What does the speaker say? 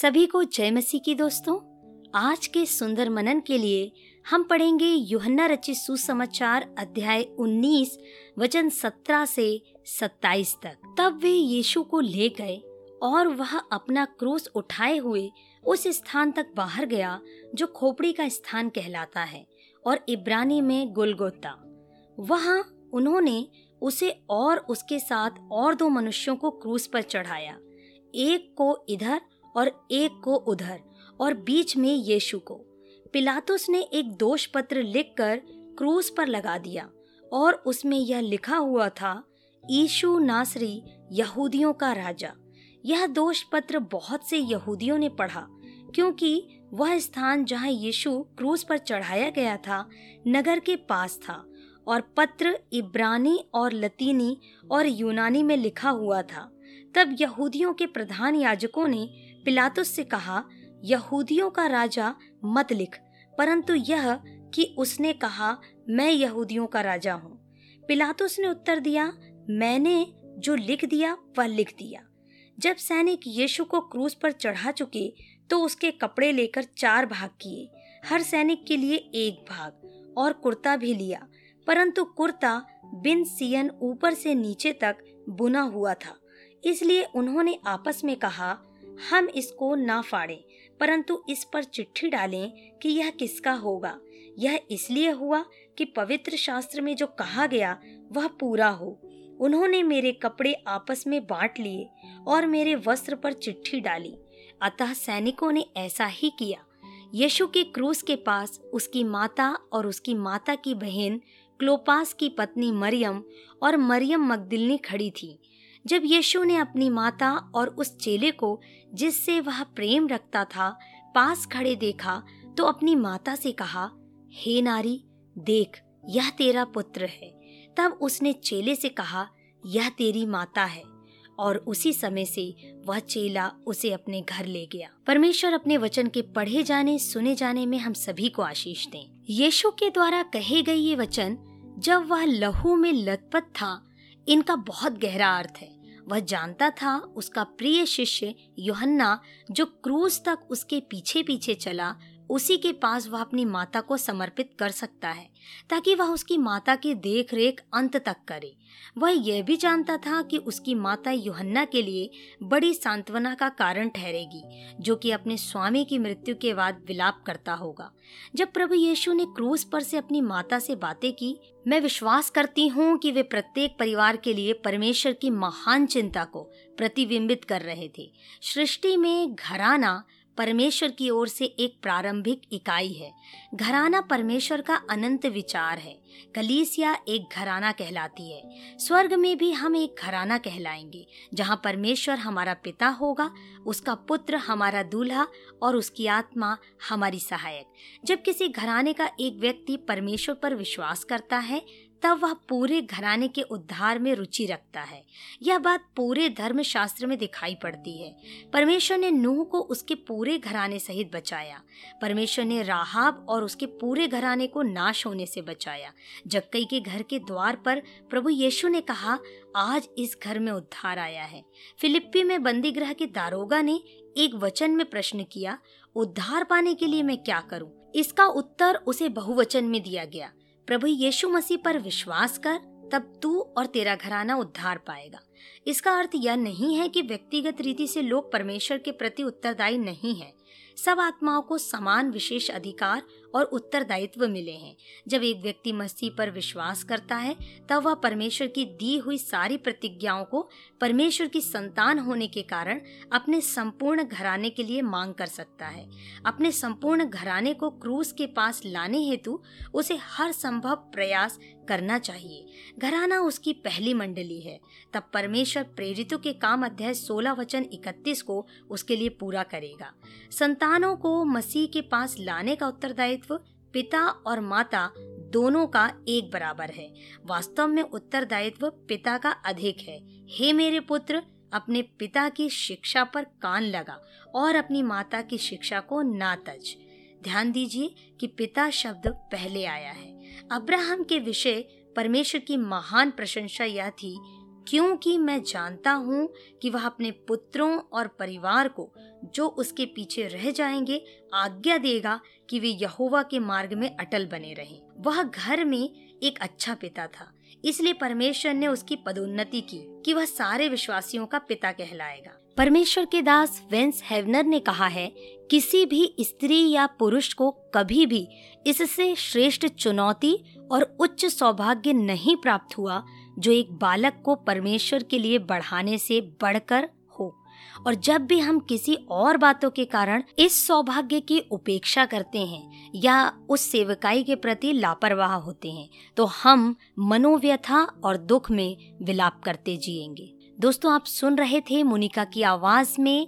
सभी को जय मसीह की दोस्तों, आज के सुंदर मनन के लिए हम पढ़ेंगे यूहन्ना रचित सुसमाचार अध्याय 19 वचन 17 से 27 तक। तब वे यीशु को ले गए और वह अपना क्रूस उठाए हुए उस स्थान तक बाहर गया, जो खोपड़ी का स्थान कहलाता है, और इब्रानी में गुलगोता। वहाँ उन्होंने उसे और उसके साथ और दो मनुष्यों को क्रूस पर चढ़ाया, एक को इधर और एक को उधर और बीच में यीशु को। पिलातुस ने एक दोष पत्र लिखकर क्रूस पर लगा दिया और उसमें यह लिखा हुआ था, ईशु नासरी, यहूदियों का राजा। यह दोष पत्र बहुत से यहूदियों ने पढ़ा, क्योंकि वह स्थान जहाँ यीशु क्रूस पर चढ़ाया गया था, नगर के पास था और पत्र इब्रानी और लतीनी और यूनानी में लिखा हुआ था। तब यहूदियों के प्रधान याजकों ने पिलातुस से कहा, यहूदियों का राजा मत लिख, परंतु यह कि उसने कहा, मैं यहूदियों का राजा हूँ। पिलातुस ने उत्तर दिया, मैंने जो लिख दिया, वह लिख दिया। जब सैनिक यीशु को क्रूज पर चढ़ा चुके तो उसके कपड़े लेकर चार भाग किए, हर सैनिक के लिए एक भाग, और कुर्ता भी लिया। परंतु कुर्ता बिन सियन ऊपर से नीचे तक बुना हुआ था, इसलिए उन्होंने आपस में कहा हम इसको ना फाड़े, परंतु इस पर चिट्ठी डालें कि यह किसका होगा। यह इसलिए हुआ कि पवित्र शास्त्र में जो कहा गया, वह पूरा हो। उन्होंने मेरे कपड़े आपस में बांट लिए और मेरे वस्त्र पर चिट्ठी डाली। अतः सैनिकों ने ऐसा ही किया। यशु के क्रूस के पास उसकी माता और उसकी माता की बहन, क्लोपास की पत्नी मरियम और मरियम मगदिलनी खड़ी थी। जब यीशु ने अपनी माता और उस चेले को, जिससे वह प्रेम रखता था, पास खड़े देखा तो अपनी माता से कहा, हे नारी, देख, यह तेरा पुत्र है। तब उसने चेले से कहा, यह तेरी माता है। और उसी समय से वह चेला उसे अपने घर ले गया। परमेश्वर अपने वचन के पढ़े जाने, सुने जाने में हम सभी को आशीष दें। यीशु के द्वारा कहे गए ये वचन, जब वह लहू में लथपथ था इनका बहुत गहरा अर्थ है। वह जानता था उसका प्रिय शिष्य योहन्ना जो क्रूज तक उसके पीछे पीछे चला उसी के पास वह अपनी माता को समर्पित कर सकता है, ताकि वह उसकी माता की देख रेख अंत तक करे। वह यह भी जानता था कि उसकी माता युहन्ना के लिए बड़ी सांत्वना का कारण ठहरेगी, जो कि अपने स्वामी की मृत्यु के बाद विलाप करता होगा। जब प्रभु यीशु ने क्रूज पर से अपनी माता से बातें की, मैं विश्वास करती हूँ कि वे प्रत्येक परिवार के लिए परमेश्वर की महान चिंता को प्रतिबिंबित कर रहे थे। सृष्टि में घराना परमेश्वर की ओर से एक प्रारंभिक इकाई है। घराना परमेश्वर का अनंत विचार है। कलीसिया एक घराना कहलाती है। स्वर्ग में भी हम एक घराना कहलाएँगे, जहाँ परमेश्वर हमारा पिता होगा, उसका पुत्र हमारा दूल्हा और उसकी आत्मा हमारी सहायक। जब किसी घराने का एक व्यक्ति परमेश्वर पर विश्वास करता है तब वह पूरे घराने के उद्धार में रुचि रखता है। यह बात पूरे धर्म शास्त्र में दिखाई पड़ती है। परमेश्वर ने नूह को उसके पूरे घराने सहित बचाया। परमेश्वर ने राहाब और उसके पूरे घराने को नाश होने से बचाया। जक्कई के घर के द्वार पर प्रभु यीशु ने कहा, आज इस घर में उद्धार आया है। फिलिप्पी में बंदी ग्रह के दारोगा ने एक वचन में प्रश्न किया, उद्धार पाने के लिए मैं क्या करूँ? इसका उत्तर उसे बहुवचन में दिया गया। प्रभु यीशु मसीह पर विश्वास कर, तब तू और तेरा घराना उद्धार पाएगा। इसका अर्थ यह नहीं है कि व्यक्तिगत रीति से लोग परमेश्वर के प्रति उत्तरदायी नहीं है। सब आत्माओं को समान विशेष अधिकार और उत्तरदायित्व मिले हैं। जब एक व्यक्ति मसीह पर विश्वास करता है, तब वह परमेश्वर की दी हुई सारी प्रतिज्ञाओं को परमेश्वर की संतान होने के कारण अपने संपूर्ण घराने के लिए मांग कर सकता है। अपने संपूर्ण घराने को क्रूस के पास लाने हेतु उसे हर संभव प्रयास करना चाहिए। घराना उसकी पहली मंडली है। तब परमेश्वर प्रेरितों के काम अध्याय 16 वचन 31 को उसके लिए पूरा करेगा। संतानों को मसीह के पास लाने का उत्तरदायित्व दायित्व पिता और माता दोनों का एक बराबर है। वास्तव में उत्तरदायित्व पिता का अधिक है। हे मेरे पुत्र, अपने पिता की शिक्षा पर कान लगा और अपनी माता की शिक्षा को ना तज। ध्यान दीजिए कि पिता शब्द पहले आया है। अब्राहम के विषय परमेश्वर की महान प्रशंसा यह थी, क्योंकि मैं जानता हूँ कि वह अपने पुत्रों और परिवार को जो उसके पीछे रह जाएँगे, आज्ञा देगा कि वे यहोवा के मार्ग में अटल बने रहें। वह घर में एक अच्छा पिता था, इसलिए परमेश्वर ने उसकी पदोन्नति की कि वह सारे विश्वासियों का पिता कहलाएगा। परमेश्वर के दास वेंस हेवनर ने कहा है, किसी भी स्त्री या पुरुष को कभी भी इससे श्रेष्ठ चुनौती और उच्च सौभाग्य नहीं प्राप्त हुआ जो एक बालक को परमेश्वर के लिए बढ़ाने से बढ़कर हो। और जब भी हम किसी और बातों के कारण इस सौभाग्य की उपेक्षा करते हैं या उस सेवकाई के प्रति लापरवाह होते हैं तो हम मनोव्यथा और दुख में विलाप करते जिएँगे। दोस्तों आप सुन रहे थे मोनिका की आवाज़ में